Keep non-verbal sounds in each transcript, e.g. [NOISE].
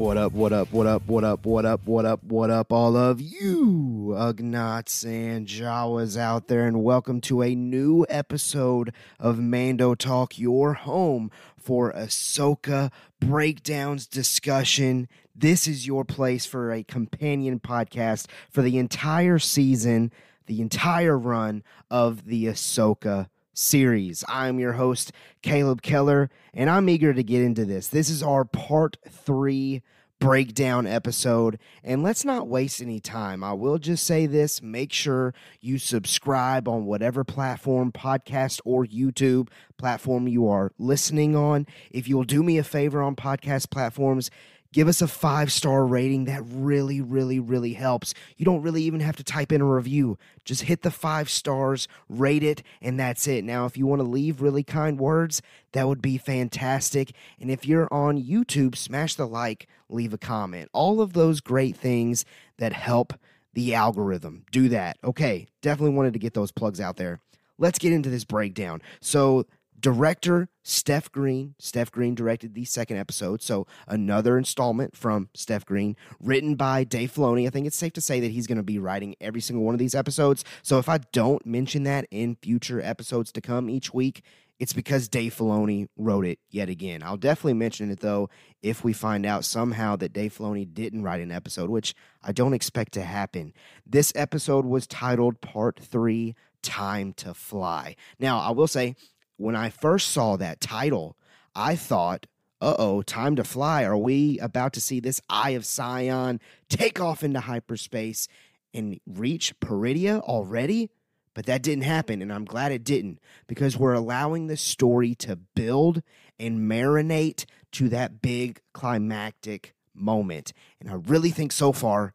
What up, what up, what up, what up, what up, what up, what up, all of you Ugnaughts and Jawas out there, and welcome to a new episode of Mando Talk, your home for Ahsoka breakdowns discussion. This is your place for a companion podcast for the entire season, the entire run of the Ahsoka series. I'm your host, Caleb Keller, and I'm eager to get into this. This is our part three breakdown episode. And let's not waste any time. I will just say this make sure you subscribe on whatever platform, podcast or YouTube platform you are listening on. If you'll do me a favor on podcast platforms, give us a five star rating. That really, really, really helps. You don't really even have to type in a review. Just hit the five stars, rate it, and that's it. Now, if you want to leave really kind words, that would be fantastic. And if you're on YouTube, smash the like, leave a comment. All of those great things that help the algorithm. Do that. Okay, definitely wanted to get those plugs out there. Let's get into this breakdown. So, director Steph Green. Steph Green directed the second episode, so another installment from Steph Green, written by Dave Filoni. I think it's safe to say that he's going to be writing every single one of these episodes. So if I don't mention that in future episodes to come each week, it's because Dave Filoni wrote it yet again. I'll definitely mention it though if we find out somehow that Dave Filoni didn't write an episode, which I don't expect to happen. This episode was titled Part 3 Time to Fly. Now, I will say when I first saw that title, I thought, uh oh, time to fly. Are we about to see this Eye of Sion take off into hyperspace and reach Peridea already? But that didn't happen, and I'm glad it didn't because we're allowing the story to build and marinate to that big climactic moment. And I really think so far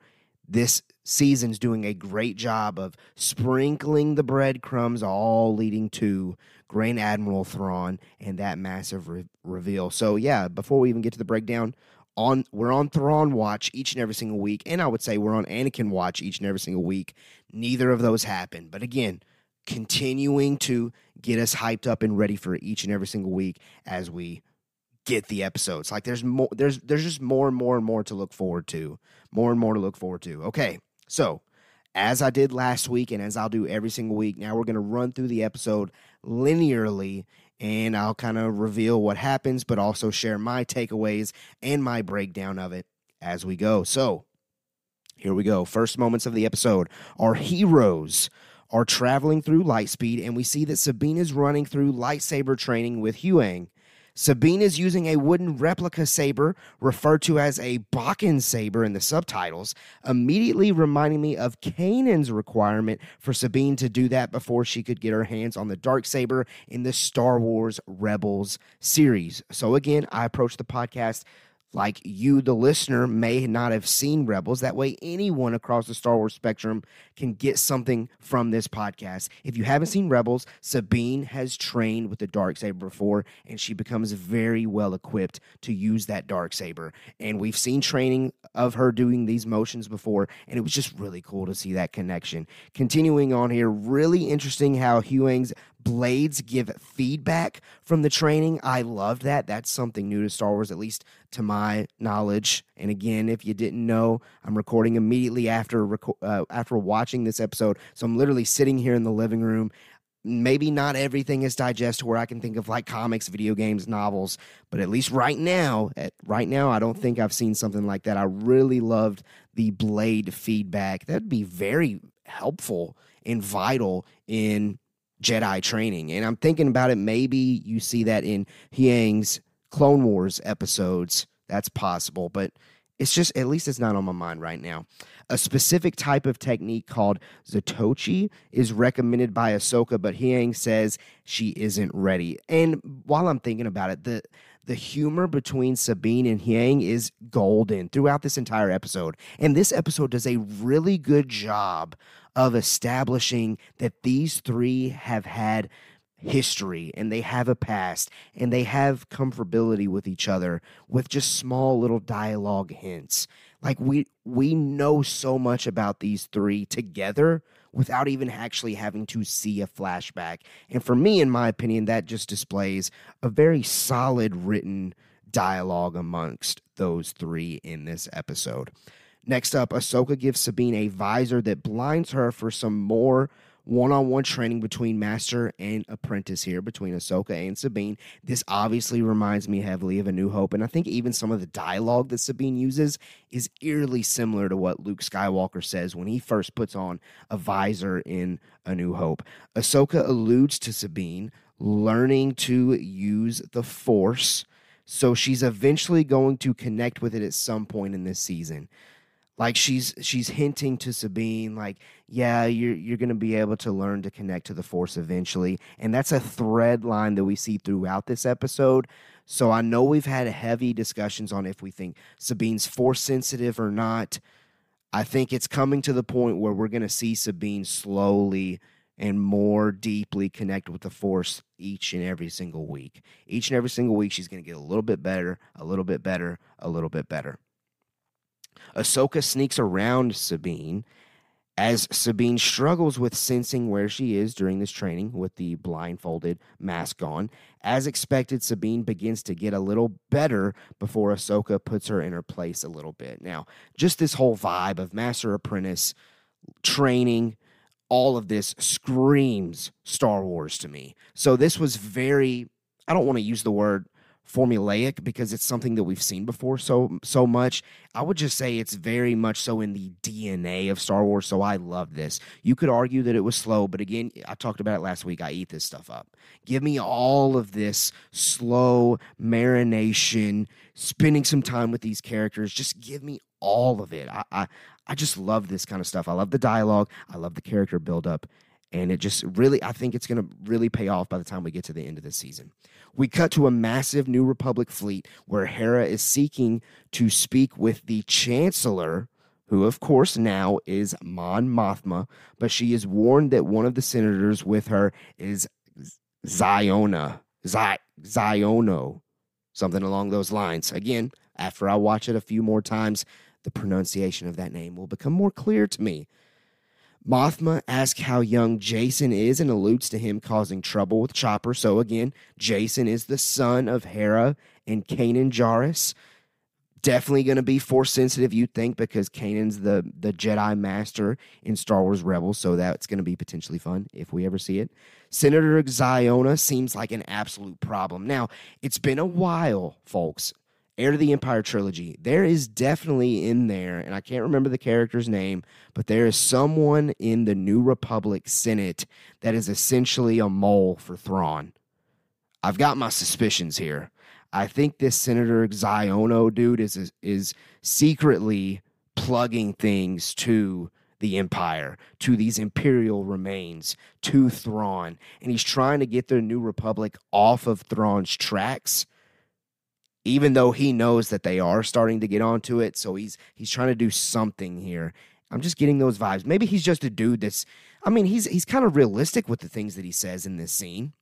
this season's doing a great job of sprinkling the breadcrumbs, all leading to Grand Admiral Thrawn and that massive re- reveal. So yeah, before we even get to the breakdown, on we're on Thrawn watch each and every single week, and I would say we're on Anakin watch each and every single week. Neither of those happen, but again, continuing to get us hyped up and ready for each and every single week as we get the episodes. Like there's more there's there's just more and more and more to look forward to. More and more to look forward to. Okay. So, as I did last week and as I'll do every single week, now we're going to run through the episode linearly and I'll kind of reveal what happens, but also share my takeaways and my breakdown of it as we go. So, here we go. First moments of the episode. Our heroes are traveling through Lightspeed, and we see that Sabine is running through lightsaber training with Huyang. Sabine is using a wooden replica saber referred to as a Bokken saber in the subtitles, immediately reminding me of Kanan's requirement for Sabine to do that before she could get her hands on the dark saber in the Star Wars Rebels series. So again, I approach the podcast like you, the listener, may not have seen Rebels. That way, anyone across the Star Wars spectrum can get something from this podcast. If you haven't seen Rebels, Sabine has trained with the dark saber before, and she becomes very well equipped to use that dark saber. And we've seen training of her doing these motions before, and it was just really cool to see that connection. Continuing on here, really interesting how Huyang's blades give feedback from the training. I loved that. That's something new to Star Wars, at least to my knowledge. And again, if you didn't know, I'm recording immediately after reco- uh, after watching this episode, so I'm literally sitting here in the living room. Maybe not everything is digested where I can think of like comics, video games, novels, but at least right now, at right now, I don't think I've seen something like that. I really loved the blade feedback. That'd be very helpful and vital in Jedi training. And I'm thinking about it. Maybe you see that in Huyang's Clone Wars episodes. That's possible, but it's just at least it's not on my mind right now. A specific type of technique called Zatoichi is recommended by Ahsoka, but Huyang says she isn't ready. And while I'm thinking about it, the the humor between Sabine and Huyang is golden throughout this entire episode. And this episode does a really good job of establishing that these three have had history and they have a past and they have comfortability with each other with just small little dialogue hints like we we know so much about these three together without even actually having to see a flashback and for me in my opinion that just displays a very solid written dialogue amongst those three in this episode. Next up, Ahsoka gives Sabine a visor that blinds her for some more one on one training between master and apprentice here, between Ahsoka and Sabine. This obviously reminds me heavily of A New Hope, and I think even some of the dialogue that Sabine uses is eerily similar to what Luke Skywalker says when he first puts on a visor in A New Hope. Ahsoka alludes to Sabine learning to use the Force, so she's eventually going to connect with it at some point in this season like she's she's hinting to Sabine like yeah you're you're going to be able to learn to connect to the force eventually. And that's a thread line that we see throughout this episode. So I know we've had heavy discussions on if we think Sabine's force sensitive or not. I think it's coming to the point where we're going to see Sabine slowly and more deeply connect with the force each and every single week. Each and every single week she's going to get a little bit better a little bit better a little bit better Ahsoka sneaks around Sabine as Sabine struggles with sensing where she is during this training with the blindfolded mask on. As expected, Sabine begins to get a little better before Ahsoka puts her in her place a little bit. Now, just this whole vibe of master apprentice training, all of this screams Star Wars to me. So this was very I don't want to use the word formulaic because it's something that we've seen before so so much. I would just say it's very much so in the DNA of Star Wars. So I love this. You could argue that it was slow, but again, I talked about it last week. I eat this stuff up. Give me all of this slow marination, spending some time with these characters. Just give me all of it. I I, I just love this kind of stuff. I love the dialogue. I love the character build up and it just really i think it's going to really pay off by the time we get to the end of the season. We cut to a massive new republic fleet where hera is seeking to speak with the chancellor who of course now is mon mothma but she is warned that one of the senators with her is ziona Z- ziono something along those lines. Again after i watch it a few more times the pronunciation of that name will become more clear to me Mothma asks how young Jacen is and alludes to him causing trouble with Chopper. So again, Jacen is the son of Hera and Kanan Jarrus. Definitely going to be force sensitive, you'd think, because Kanan's the the Jedi Master in Star Wars Rebels. So that's going to be potentially fun if we ever see it. Senator Ziona seems like an absolute problem. Now, it's been a while, folks, Heir to the Empire trilogy, there is definitely in there, and I can't remember the character's name, but there is someone in the New Republic Senate that is essentially a mole for Thrawn. I've got my suspicions here. I think this Senator Xiono dude is is secretly plugging things to the Empire, to these Imperial remains, to Thrawn, and he's trying to get the New Republic off of Thrawn's tracks even though he knows that they are starting to get onto it. So he's he's trying to do something here. I'm just getting those vibes. Maybe he's just a dude that's I mean, he's he's kind of realistic with the things that he says in this scene.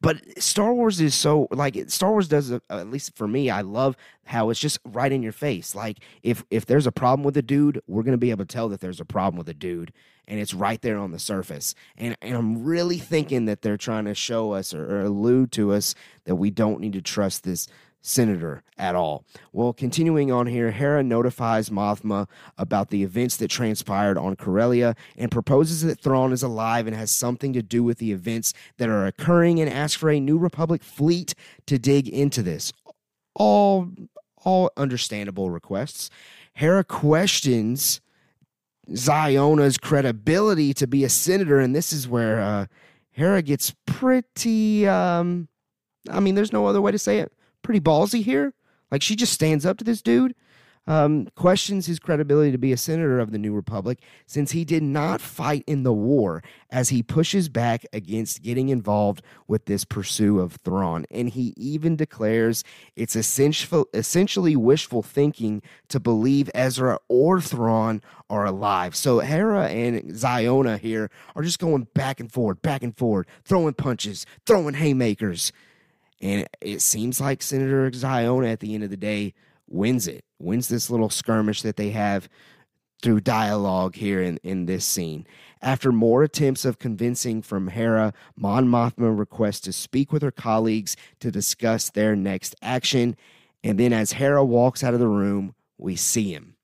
But Star Wars is so like Star Wars does uh, at least for me. I love how it's just right in your face. Like if if there's a problem with a dude, we're gonna be able to tell that there's a problem with a dude, and it's right there on the surface. And and I'm really thinking that they're trying to show us or, or allude to us that we don't need to trust this senator at all. Well, continuing on here, Hera notifies Mothma about the events that transpired on Corellia and proposes that Thrawn is alive and has something to do with the events that are occurring and asks for a new Republic fleet to dig into this. All all understandable requests. Hera questions Ziona's credibility to be a senator, and this is where uh, Hera gets pretty. Um, I mean, there's no other way to say it pretty ballsy here. Like she just stands up to this dude, um, questions his credibility to be a senator of the New Republic since he did not fight in the war as he pushes back against getting involved with this pursuit of Thrawn. And he even declares it's essential, essentially wishful thinking to believe Ezra or Thrawn are alive. So Hera and Ziona here are just going back and forth, back and forth, throwing punches, throwing haymakers. And it seems like Senator Ziona at the end of the day wins it, wins this little skirmish that they have through dialogue here in, in this scene. After more attempts of convincing from Hera, Mon Mothma requests to speak with her colleagues to discuss their next action. And then as Hera walks out of the room, we see him.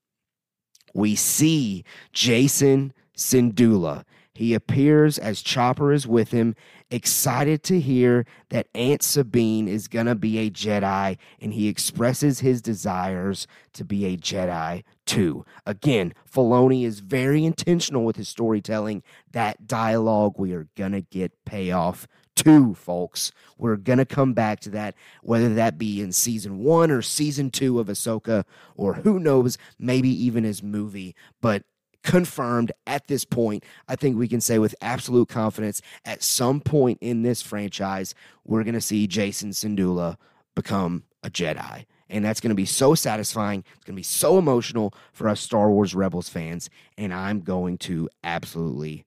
We see Jacen Syndulla. He appears as Chopper is with him, excited to hear that Aunt Sabine is going to be a Jedi, and he expresses his desires to be a Jedi too. Again, Filoni is very intentional with his storytelling. That dialogue, we are going to get payoff two, folks. We're going to come back to that, whether that be in season one or season two of Ahsoka, or who knows, maybe even his movie. But confirmed at this point, I think we can say with absolute confidence at some point in this franchise, we're going to see Jacen Syndulla become a Jedi. And that's going to be so satisfying. It's going to be so emotional for us Star Wars Rebels fans. And I'm going to absolutely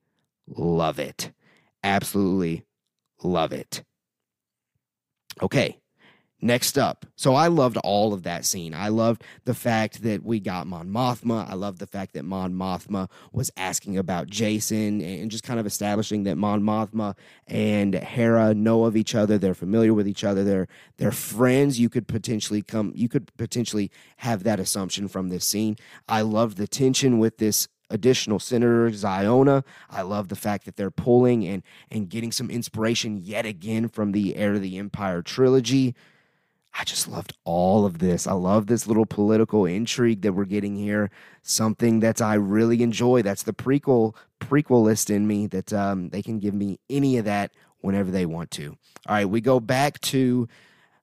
love it. Absolutely Love it. Okay, next up. So I loved all of that scene. I loved the fact that we got Mon Mothma. I loved the fact that Mon Mothma was asking about Jacen and just kind of establishing that Mon Mothma and Hera know of each other. They're familiar with each other. They're they're friends. You could potentially come. You could potentially have that assumption from this scene. I loved the tension with this additional Senator Ziona. I love the fact that they're pulling and and getting some inspiration yet again from the Heir of the Empire trilogy. I just loved all of this. I love this little political intrigue that we're getting here. Something that I really enjoy. That's the prequel prequelist in me that um, they can give me any of that whenever they want to. All right, we go back to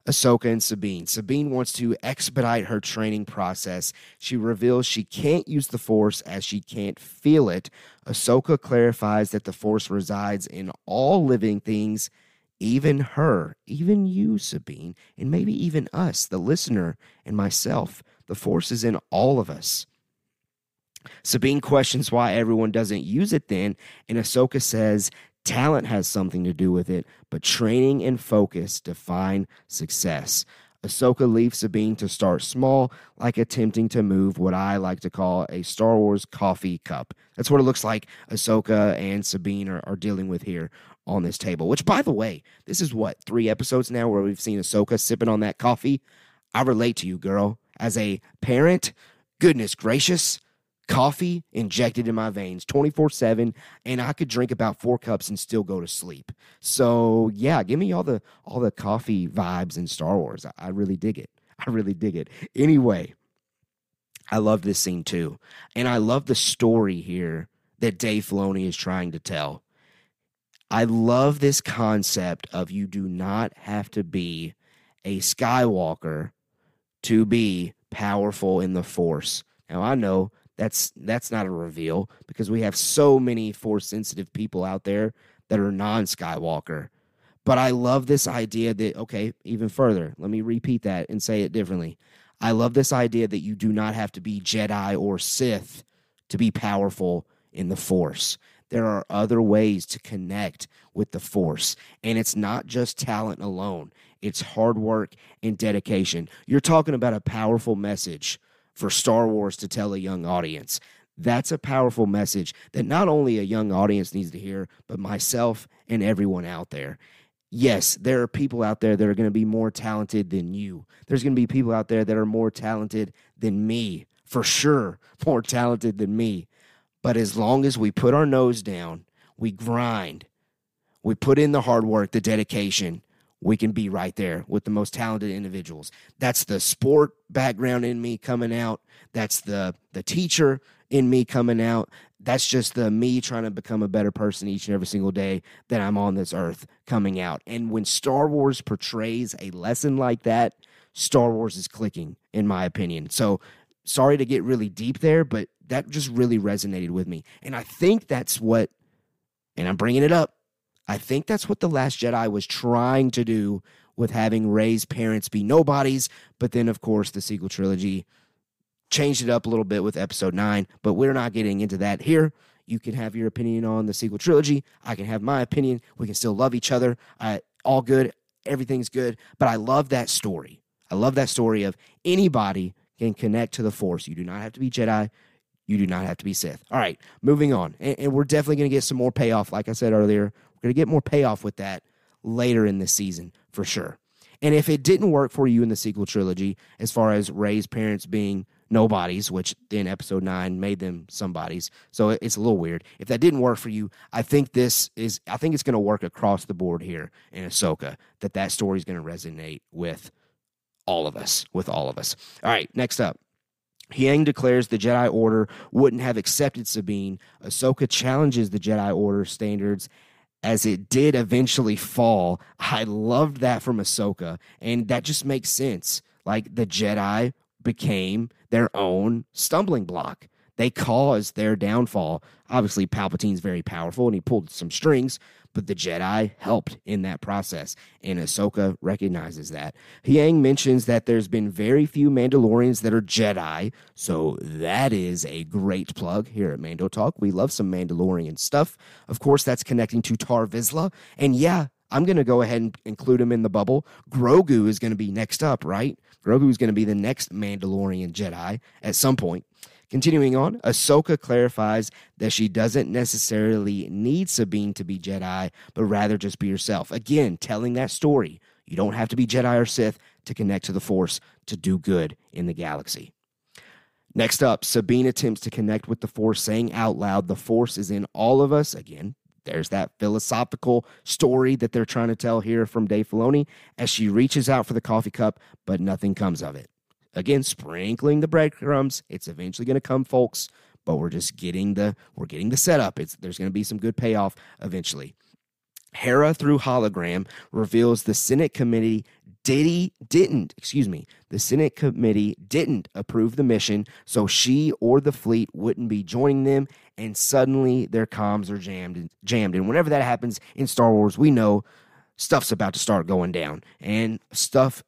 Ahsoka and Sabine. Sabine wants to expedite her training process. She reveals she can't use the Force as she can't feel it. Ahsoka clarifies that the Force resides in all living things, even her, even you, Sabine, and maybe even us, the listener, and myself. The Force is in all of us. Sabine questions why everyone doesn't use it then, and Ahsoka says Talent has something to do with it, but training and focus define success. Ahsoka leaves Sabine to start small, like attempting to move what I like to call a Star Wars coffee cup. That's what it looks like Ahsoka and Sabine are, are dealing with here on this table. Which, by the way, this is what, three episodes now where we've seen Ahsoka sipping on that coffee? I relate to you, girl. As a parent, goodness gracious, coffee injected in my veins 24 7 and i could drink about four cups and still go to sleep so yeah give me all the all the coffee vibes in star wars i, I really dig it i really dig it anyway i love this scene too and i love the story here that dave filoni is trying to tell i love this concept of you do not have to be a skywalker to be powerful in the force now i know that's that's not a reveal because we have so many force sensitive people out there that are non Skywalker. But I love this idea that okay, even further, let me repeat that and say it differently. I love this idea that you do not have to be Jedi or Sith to be powerful in the Force. There are other ways to connect with the Force, and it's not just talent alone. It's hard work and dedication. You're talking about a powerful message for Star Wars to tell a young audience. That's a powerful message that not only a young audience needs to hear, but myself and everyone out there. Yes, there are people out there that are going to be more talented than you. There's going to be people out there that are more talented than me, for sure, more talented than me. But as long as we put our nose down, we grind, we put in the hard work, the dedication, we can be right there with the most talented individuals. That's the sport background in me coming out. That's the the teacher in me coming out. That's just the me trying to become a better person each and every single day that I'm on this earth coming out. And when Star Wars portrays a lesson like that, Star Wars is clicking in my opinion. So sorry to get really deep there, but that just really resonated with me. And I think that's what and I'm bringing it up I think that's what The Last Jedi was trying to do with having Rey's parents be nobodies. But then, of course, the sequel trilogy changed it up a little bit with episode nine. But we're not getting into that here. You can have your opinion on the sequel trilogy. I can have my opinion. We can still love each other. All good. Everything's good. But I love that story. I love that story of anybody can connect to the Force. You do not have to be Jedi. You do not have to be Sith. All right, moving on. And, and we're definitely going to get some more payoff, like I said earlier, we're going to get more payoff with that later in the season for sure. And if it didn't work for you in the sequel trilogy, as far as Rey's parents being nobodies, which in episode nine made them somebodies. So it's a little weird. If that didn't work for you, I think this is, I think it's going to work across the board here in Ahsoka, that that story is going to resonate with all of us, with all of us. All right, next up. Huyang declares the Jedi Order wouldn't have accepted Sabine. Ahsoka challenges the Jedi Order standards as it did eventually fall. I loved that from Ahsoka, and that just makes sense. Like the Jedi became their own stumbling block. They caused their downfall. Obviously, Palpatine's very powerful and he pulled some strings, but the Jedi helped in that process, and Ahsoka recognizes that. Huyang mentions that there's been very few Mandalorians that are Jedi, so that is a great plug here at Mando Talk. We love some Mandalorian stuff. Of course, that's connecting to Tar Vizsla, and yeah, I'm going to go ahead and include him in the bubble. Grogu is going to be next up, right? Grogu is going to be the next Mandalorian Jedi at some point. Continuing on, Ahsoka clarifies that she doesn't necessarily need Sabine to be Jedi, but rather just be herself. Again, telling that story. You don't have to be Jedi or Sith to connect to the Force to do good in the galaxy. Next up, Sabine attempts to connect with the Force, saying out loud, The Force is in all of us. Again, there's that philosophical story that they're trying to tell here from Dave Filoni as she reaches out for the coffee cup, but nothing comes of it. Again, sprinkling the breadcrumbs. It's eventually going to come, folks, but we're just getting the we're getting the setup. It's there's going to be some good payoff eventually. Hera through hologram reveals the Senate committee did he didn't excuse me the senate committee didn't approve the mission so she or the fleet wouldn't be joining them and suddenly their comms are jammed and jammed and whenever that happens in star wars we know stuff's about to start going down and stuff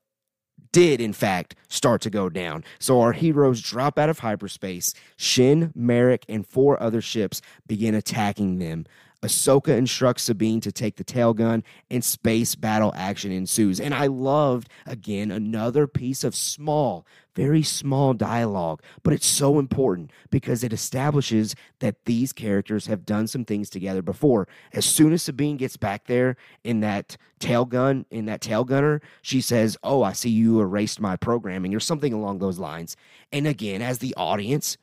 did in fact start to go down. So our heroes drop out of hyperspace. Shin, Merrick, and four other ships begin attacking them. Ahsoka instructs Sabine to take the tail gun, and space battle action ensues. And I loved, again, another piece of small, very small dialogue, but it's so important because it establishes that these characters have done some things together before. As soon as Sabine gets back there in that tail gun, in that tail gunner, she says, Oh, I see you erased my programming, or something along those lines. And again, as the audience,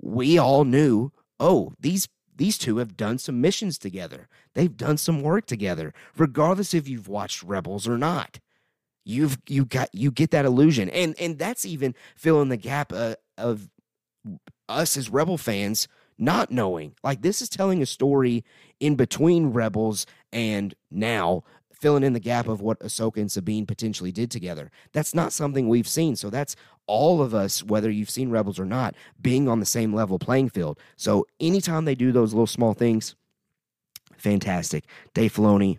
we all knew, oh, these these two have done some missions together. They've done some work together, regardless if you've watched Rebels or not. You've you got you get that illusion, and and that's even filling the gap uh, of us as Rebel fans not knowing. Like this is telling a story in between Rebels and now filling in the gap of what Ahsoka and Sabine potentially did together. That's not something we've seen. So that's all of us, whether you've seen Rebels or not, being on the same level playing field. So anytime they do those little small things, fantastic. Dave Filoni,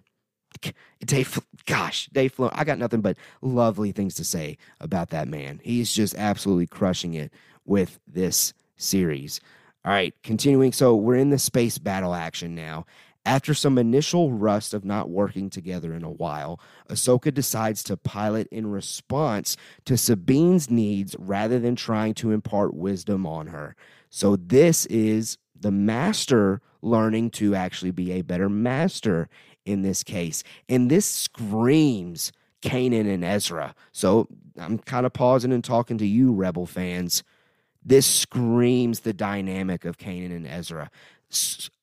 Dave, gosh, Dave Filoni, I got nothing but lovely things to say about that man. He's just absolutely crushing it with this series. All right, continuing. So we're in the space battle action now, after some initial rust of not working together in a while, Ahsoka decides to pilot in response to Sabine's needs rather than trying to impart wisdom on her. So, this is the master learning to actually be a better master in this case. And this screams Kanan and Ezra. So, I'm kind of pausing and talking to you, Rebel fans. This screams the dynamic of Kanan and Ezra.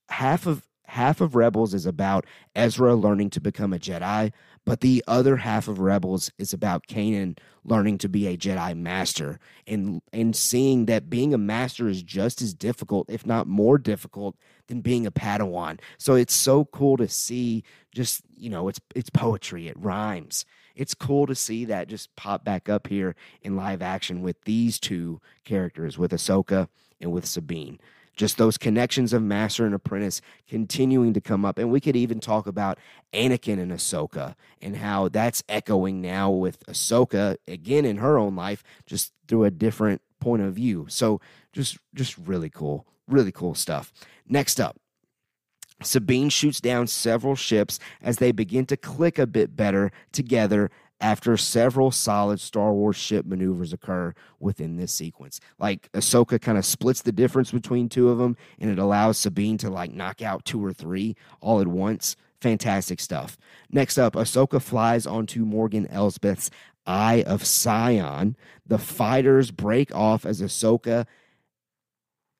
Half of half of Rebels is about Ezra learning to become a Jedi, but the other half of Rebels is about Kanan learning to be a Jedi master and and seeing that being a master is just as difficult, if not more difficult, than being a Padawan. So it's so cool to see just, you know, it's it's poetry, it rhymes. It's cool to see that just pop back up here in live action with these two characters, with Ahsoka and with Sabine just those connections of master and apprentice continuing to come up. And we could even talk about Anakin and Ahsoka and how that's echoing now with Ahsoka again in her own life, just through a different point of view. So just just really cool, really cool stuff. Next up, Sabine shoots down several ships as they begin to click a bit better together after several solid Star Wars ship maneuvers occur within this sequence. Like Ahsoka kind of splits the difference between two of them, and it allows Sabine to like knock out two or three all at once. Fantastic stuff. Next up, Ahsoka flies onto Morgan Elsbeth's Eye of Sion. The fighters break off as Ahsoka,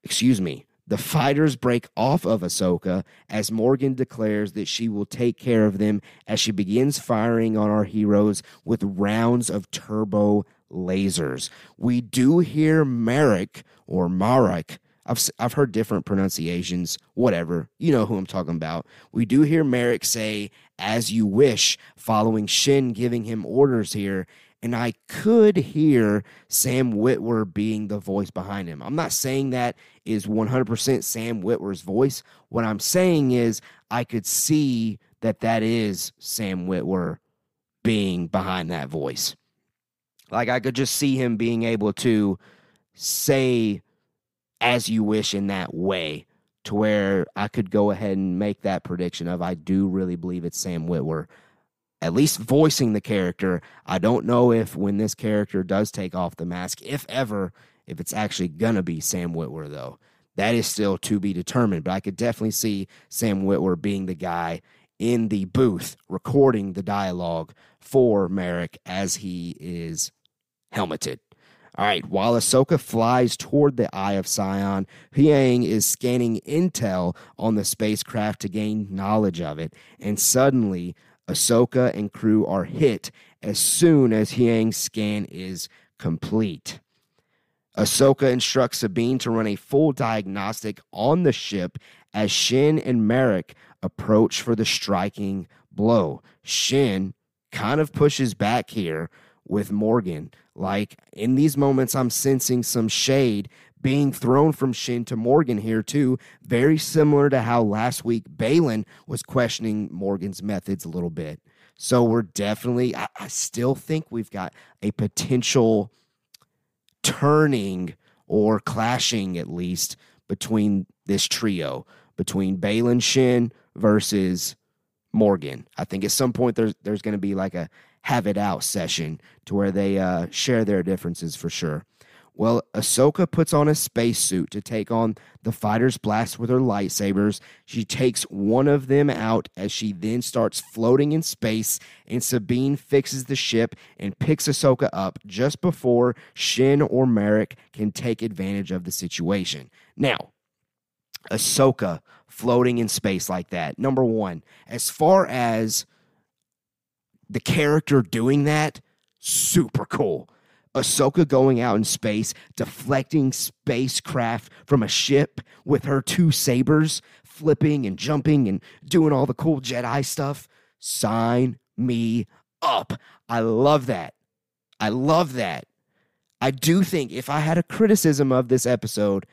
excuse me, the fighters break off of Ahsoka as Morgan declares that she will take care of them as she begins firing on our heroes with rounds of turbo lasers. We do hear Merrick or Marek. I've, I've heard different pronunciations, whatever. You know who I'm talking about. We do hear Merrick say, as you wish, following Shin giving him orders here and I could hear Sam Witwer being the voice behind him. I'm not saying that is 100% Sam Witwer's voice. What I'm saying is I could see that that is Sam Witwer being behind that voice. Like I could just see him being able to say as you wish in that way to where I could go ahead and make that prediction of I do really believe it's Sam Witwer at least voicing the character. I don't know if when this character does take off the mask, if ever, if it's actually gonna be Sam Witwer though. That is still to be determined, but I could definitely see Sam Witwer being the guy in the booth recording the dialogue for Merrick as he is helmeted. All right, while Ahsoka flies toward the Eye of Sion, Huyang is scanning intel on the spacecraft to gain knowledge of it, and suddenly Ahsoka and crew are hit as soon as Huyang's scan is complete. Ahsoka instructs Sabine to run a full diagnostic on the ship as Shin and Merrick approach for the striking blow. Shin kind of pushes back here with Morgan. Like in these moments, I'm sensing some shade being thrown from Shin to Morgan here, too. Very similar to how last week Baylan was questioning Morgan's methods a little bit. So we're definitely, I, I still think we've got a potential turning or clashing at least between this trio, between Baylan Shin versus Morgan. I think at some point there's there's going to be like a have it out session to where they uh, share their differences for sure. Well, Ahsoka puts on a spacesuit to take on the fighter's blast with her lightsabers. She takes one of them out as she then starts floating in space, and Sabine fixes the ship and picks Ahsoka up just before Shin or Merrick can take advantage of the situation. Now, Ahsoka floating in space like that. Number one, as far as the character doing that, super cool. Ahsoka going out in space, deflecting spacecraft from a ship with her two sabers, flipping and jumping and doing all the cool Jedi stuff. Sign me up. I love that. I love that. I do think if I had a criticism of this episode,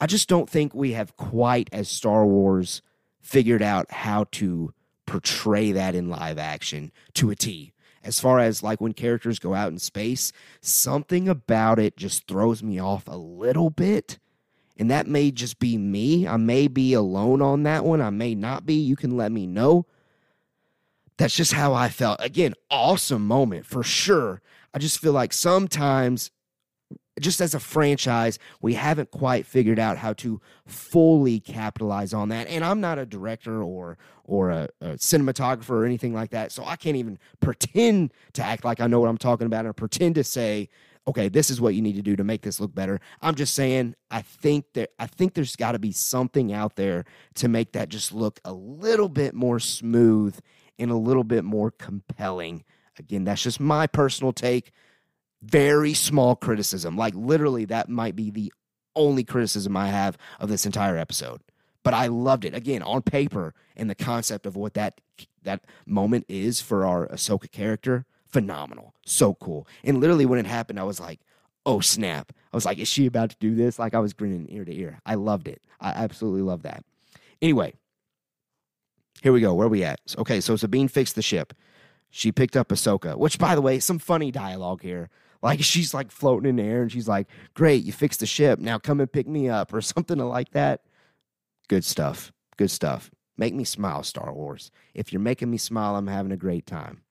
I just don't think we have quite as Star Wars figured out how to portray that in live action to a T as far as like when characters go out in space, something about it just throws me off a little bit. And that may just be me. I may be alone on that one. I may not be. You can let me know. That's just how I felt. Again, awesome moment for sure. I just feel like sometimes just as a franchise, we haven't quite figured out how to fully capitalize on that. And I'm not a director or or a, a, cinematographer or anything like that, so I can't even pretend to act like I know what I'm talking about or pretend to say, okay, this is what you need to do to make this look better. I'm just saying, I think that I think there's got to be something out there to make that just look a little bit more smooth and a little bit more compelling. Again, that's just my personal take very small criticism. Like literally, that might be the only criticism I have of this entire episode. But I loved it again on paper and the concept of what that that moment is for our Ahsoka character. Phenomenal, so cool. And literally, when it happened, I was like, "Oh snap!" I was like, "Is she about to do this?" Like I was grinning ear to ear. I loved it. I absolutely love that. Anyway, here we go. Where are we at? Okay, so Sabine fixed the ship. She picked up Ahsoka, which, by the way, some funny dialogue here. Like she's like floating in the air and she's like, Great, you fixed the ship. Now come and pick me up or [LAUGHS] something like that. Good stuff. Good stuff. Make me smile, Star Wars. If you're making me smile, I'm having a great time.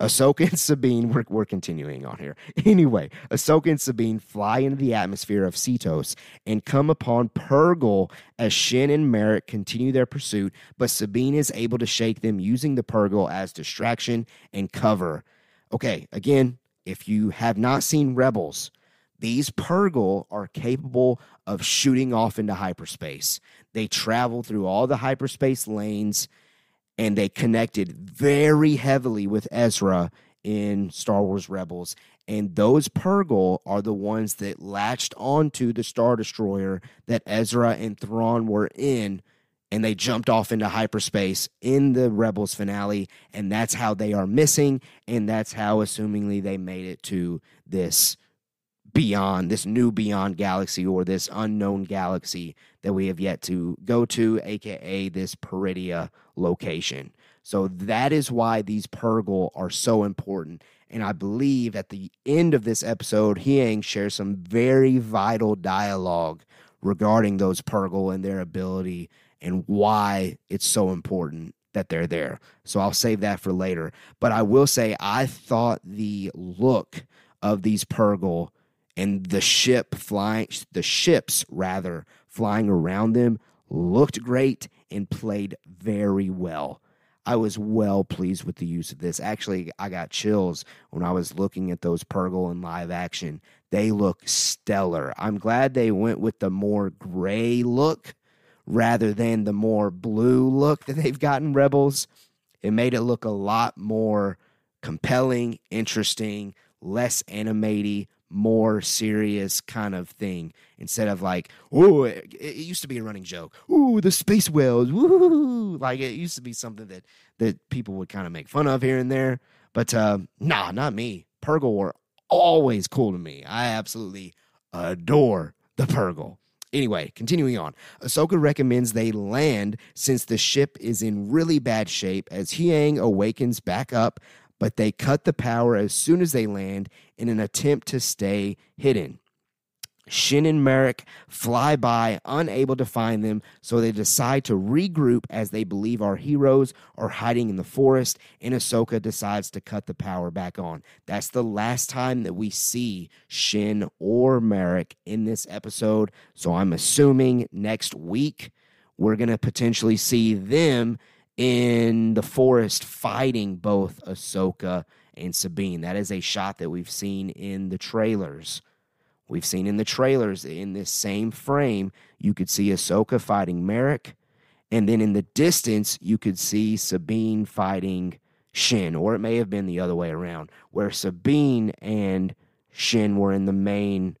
Ahsoka and Sabine, we're, we're continuing on here. [LAUGHS] Anyway, Ahsoka and Sabine fly into the atmosphere of Seatos and come upon Purrgil as Shin and Merrick continue their pursuit, but Sabine is able to shake them using the Purrgil as distraction and cover. Okay, again, if you have not seen Rebels, these Purrgil are capable of shooting off into hyperspace. They travel through all the hyperspace lanes and they connected very heavily with Ezra in Star Wars Rebels. And those Purrgil are the ones that latched onto the Star Destroyer that Ezra and Thrawn were in, and they jumped off into hyperspace in the Rebels finale. And that's how they are missing, and that's how, assumingly, they made it to this beyond this new beyond galaxy or this unknown galaxy that we have yet to go to aka this Peridea location so that is why these Purrgil are so important and i believe at the end of this episode Huyang shares some very vital dialogue regarding those Purrgil and their ability and why it's so important that they're there so i'll save that for later but i will say i thought the look of these Purrgil and the ship flying the ships rather flying around them looked great and played very well. I was well pleased with the use of this. Actually, I got chills when I was looking at those Purrgil in live action. They look stellar. I'm glad they went with the more gray look rather than the more blue look that they've gotten Rebels. It made it look a lot more compelling, interesting, less animated, more serious kind of thing instead of like, oh, it, it, used to be a running joke. Ooh, the space whales. Woo! Like it used to be something that that people would kind of make fun of here and there. But uh, nah, not me. Purrgil were always cool to me. I absolutely adore the Purrgil. Anyway, continuing on. Ahsoka recommends they land since the ship is in really bad shape as Huyang awakens back up but they cut the power as soon as they land in an attempt to stay hidden. Shin and Merrick fly by, unable to find them, so they decide to regroup as they believe our heroes are hiding in the forest, and Ahsoka decides to cut the power back on. That's the last time that we see Shin or Merrick in this episode, so I'm assuming next week we're going to potentially see them in the forest fighting both Ahsoka and Sabine. That is a shot that we've seen in the trailers. We've seen in the trailers in this same frame, you could see Ahsoka fighting Merrick, and then in the distance, you could see Sabine fighting Shin, or it may have been the other way around, where Sabine and Shin were in the main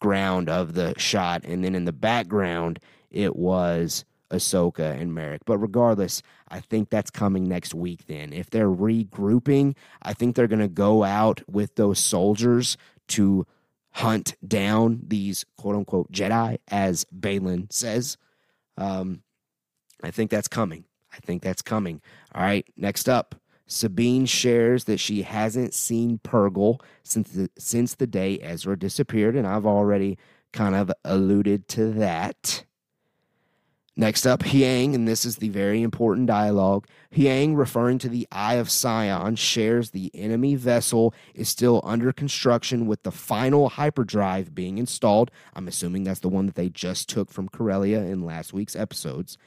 ground of the shot, and then in the background, it was Ahsoka and Merrick. But regardless, I think that's coming next week then. If they're regrouping, I think they're going to go out with those soldiers to hunt down these quote unquote Jedi, as Baylan says. Um, I think that's coming. I think that's coming. All right, next up. Sabine shares that she hasn't seen Purrgil since the, since the day Ezra disappeared, and I've already kind of alluded to that. Next up, Huyang, and this is the very important dialogue. Huyang, referring to the Eye of Sion, shares the enemy vessel is still under construction with the final hyperdrive being installed. I'm assuming that's the one that they just took from Corellia in last week's episodes.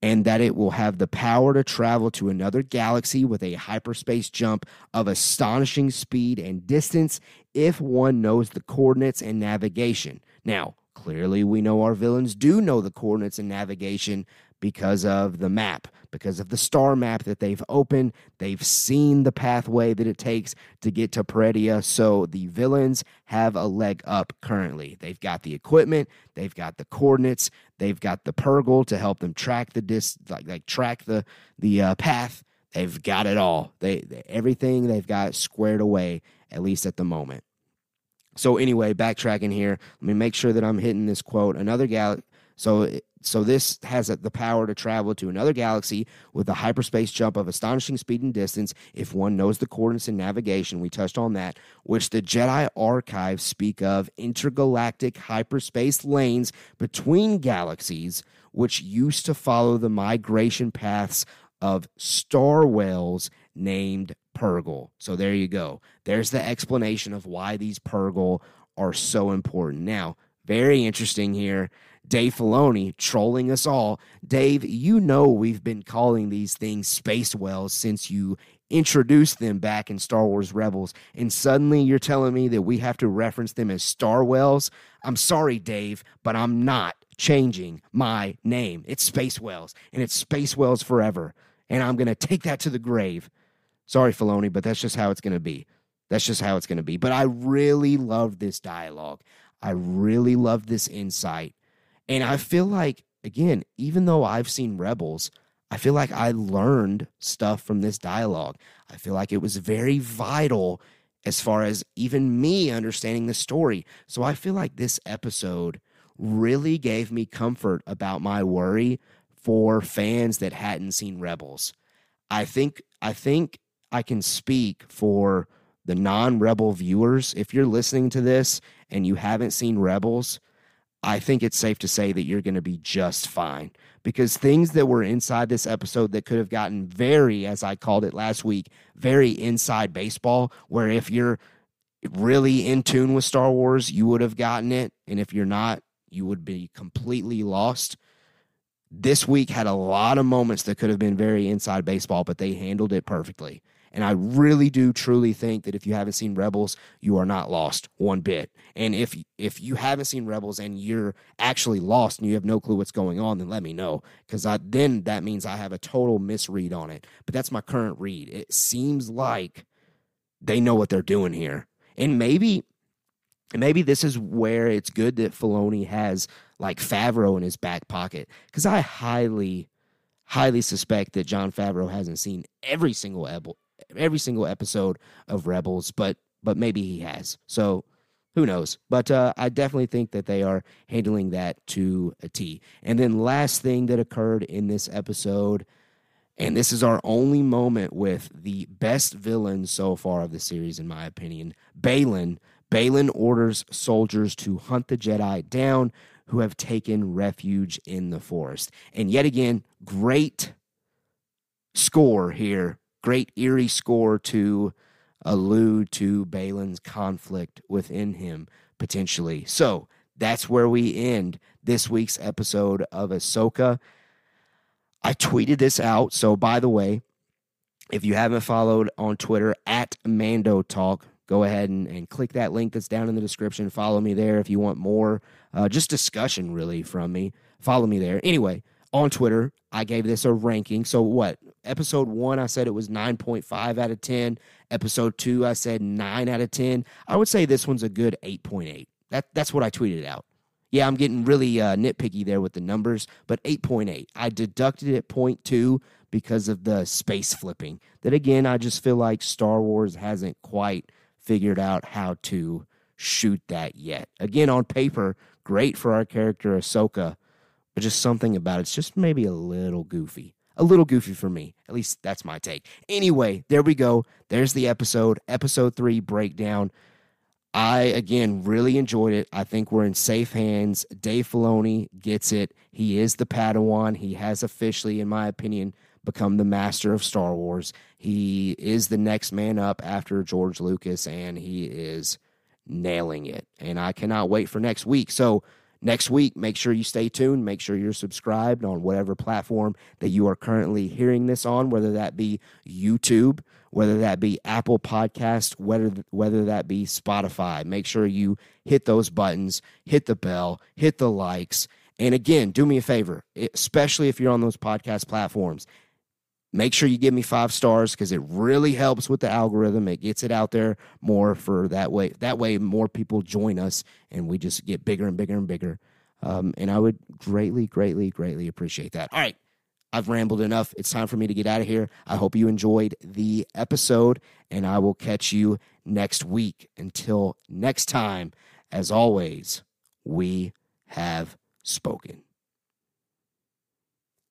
And that it will have the power to travel to another galaxy with a hyperspace jump of astonishing speed and distance if one knows the coordinates and navigation. Now, Clearly, we know our villains do know the coordinates and navigation because of the map, because of the star map that they've opened. They've seen the pathway that it takes to get to Peridea. So the villains have a leg up currently. They've got the equipment, they've got the coordinates, they've got the Purrgil to help them track the dis like, like track the the uh, path. They've got it all. They, they everything they've got squared away at least at the moment. So anyway, backtracking here, let me make sure that I'm hitting this quote. Another gal. So so this has the power to travel to another galaxy with a hyperspace jump of astonishing speed and distance if one knows the coordinates and navigation. We touched on that, which the Jedi archives speak of intergalactic hyperspace lanes between galaxies, which used to follow the migration paths of star whales named Purrgil. So there you go. There's the explanation of why these Purrgil are so important. Now, very interesting here. Dave Filoni trolling us all. Dave, you know we've been calling these things space whales since you introduced them back in Star Wars Rebels, and suddenly you're telling me that we have to reference them as Star Whales? I'm sorry, Dave, but I'm not changing my name. It's Space Whales, and it's Space Whales forever. And I'm going to take that to the grave. Sorry, Filoni, but that's just how it's going to be. That's just how it's going to be. But I really love this dialogue. I really love this insight. And I feel like, again, even though I've seen Rebels, I feel like I learned stuff from this dialogue. I feel like it was very vital as far as even me understanding the story. So I feel like this episode really gave me comfort about my worry for fans that hadn't seen Rebels. I think I think I can speak for the non-rebel viewers. If you're listening to this and you haven't seen Rebels, I think it's safe to say that you're going to be just fine because things that were inside this episode that could have gotten very, as I called it last week, very inside baseball, where if you're really in tune with Star Wars, you would have gotten it. And if you're not, you would be completely lost. This week had a lot of moments that could have been very inside baseball, but they handled it perfectly. And I really do truly think that if you haven't seen Rebels, you are not lost one bit. And if if you haven't seen Rebels and you're actually lost and you have no clue what's going on, then let me know because I then that means I have a total misread on it. But that's my current read. It seems like they know what they're doing here, and maybe maybe this is where it's good that Filoni has like Favreau in his back pocket because I highly highly suspect that Jon Favreau hasn't seen every single every single episode of Rebels, but but maybe he has. So who knows? But uh, I definitely think that they are handling that to a T. And then last thing that occurred in this episode, and this is our only moment with the best villain so far of the series, in my opinion, Baylan. Baylan orders soldiers to hunt the Jedi down who have taken refuge in the forest. And yet again, great score here great eerie score to allude to Baylan's conflict within him potentially. So that's where we end this week's episode of Ahsoka. I tweeted this out. So, by the way, if you haven't followed on Twitter at Mando Talk, go ahead and, and click that link that's down in the description. Follow me there if you want more, uh, just discussion really from me. Follow me there. Anyway, on Twitter, I gave this a ranking. So, what? Episode one, I said it was 9.5 out of 10. Episode two, I said 9 out of 10. I would say this one's a good 8.8. That, that's what I tweeted out. Yeah, I'm getting really uh, nitpicky there with the numbers, but 8.8. I deducted it 0.2 because of the space flipping. That again, I just feel like Star Wars hasn't quite figured out how to shoot that yet. Again, on paper, great for our character Ahsoka but just something about it's just maybe a little goofy. A little goofy for me. At least that's my take. Anyway, there we go. There's the episode, episode three breakdown. I, again, really enjoyed it. I think we're in safe hands. Dave Filoni gets it. He is the Padawan. He has officially, in my opinion, become the master of Star Wars. He is the next man up after George Lucas, and he is nailing it. And I cannot wait for next week. So, next week. Make sure you stay tuned. Make sure you're subscribed on whatever platform that you are currently hearing this on, whether that be YouTube, whether that be Apple Podcast, whether whether that be Spotify. Make sure you hit those buttons, hit the bell, hit the likes. And again, do me a favor, especially if you're on those podcast platforms. Make sure you give me five stars because it really helps with the algorithm. It gets it out there more for that way. That way, more people join us and we just get bigger and bigger and bigger. Um, and I would greatly, greatly, greatly appreciate that. All right. I've rambled enough. It's time for me to get out of here. I hope you enjoyed the episode, and I will catch you next week. Until next time, as always, we have spoken.